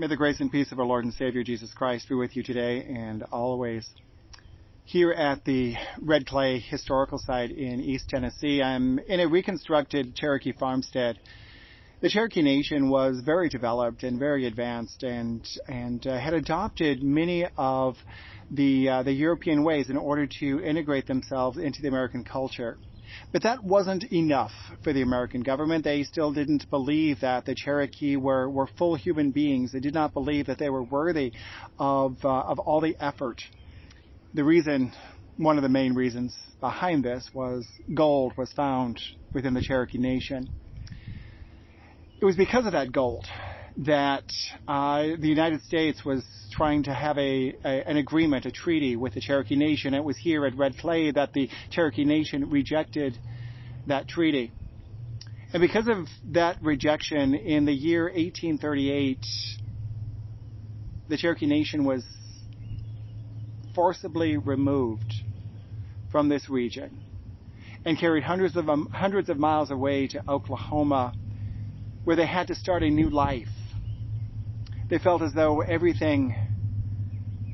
May the grace and peace of our Lord and Savior Jesus Christ be with you today and always. Here at the Red Clay Historical Site in East Tennessee, I'm in a reconstructed Cherokee farmstead. The Cherokee Nation was very developed and very advanced and and uh, had adopted many of the uh, the European ways in order to integrate themselves into the American culture. But that wasn't enough for the American government. They still didn't believe that the Cherokee were, were full human beings. They did not believe that they were worthy of, uh, of all the effort. The reason, one of the main reasons behind this was gold was found within the Cherokee Nation. It was because of that gold that uh, the United States was trying to have a, a, an agreement, a treaty with the Cherokee Nation. It was here at Red Clay that the Cherokee Nation rejected that treaty. And because of that rejection, in the year 1838, the Cherokee Nation was forcibly removed from this region and carried hundreds of um, hundreds of miles away to Oklahoma, where they had to start a new life they felt as though everything,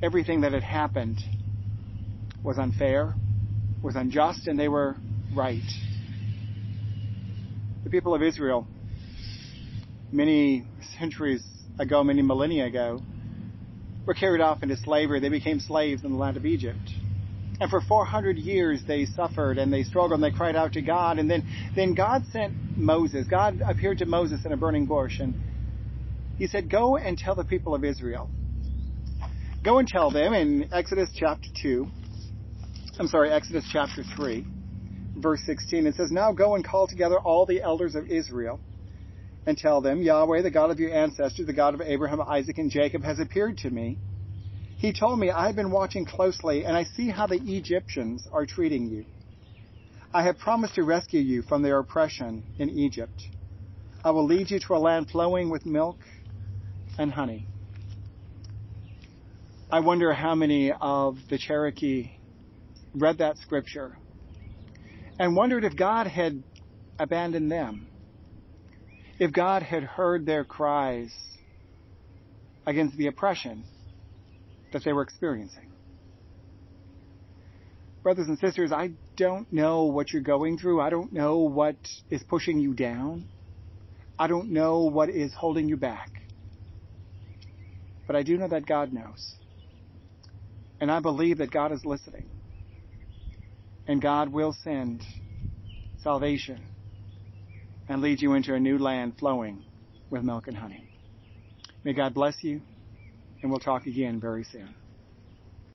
everything that had happened was unfair, was unjust, and they were right. The people of Israel, many centuries ago, many millennia ago, were carried off into slavery. They became slaves in the land of Egypt. And for 400 years they suffered and they struggled and they cried out to God. And then, then God sent Moses. God appeared to Moses in a burning bush and he said, Go and tell the people of Israel. Go and tell them in Exodus chapter 2, I'm sorry, Exodus chapter 3, verse 16. It says, Now go and call together all the elders of Israel and tell them, Yahweh, the God of your ancestors, the God of Abraham, Isaac, and Jacob, has appeared to me. He told me, I've been watching closely, and I see how the Egyptians are treating you. I have promised to rescue you from their oppression in Egypt. I will lead you to a land flowing with milk and honey. I wonder how many of the Cherokee read that scripture and wondered if God had abandoned them, if God had heard their cries against the oppression that they were experiencing. Brothers and sisters, I don't know what you're going through. I don't know what is pushing you down. I don't know what is holding you back. But I do know that God knows. And I believe that God is listening. And God will send salvation and lead you into a new land flowing with milk and honey. May God bless you, and we'll talk again very soon.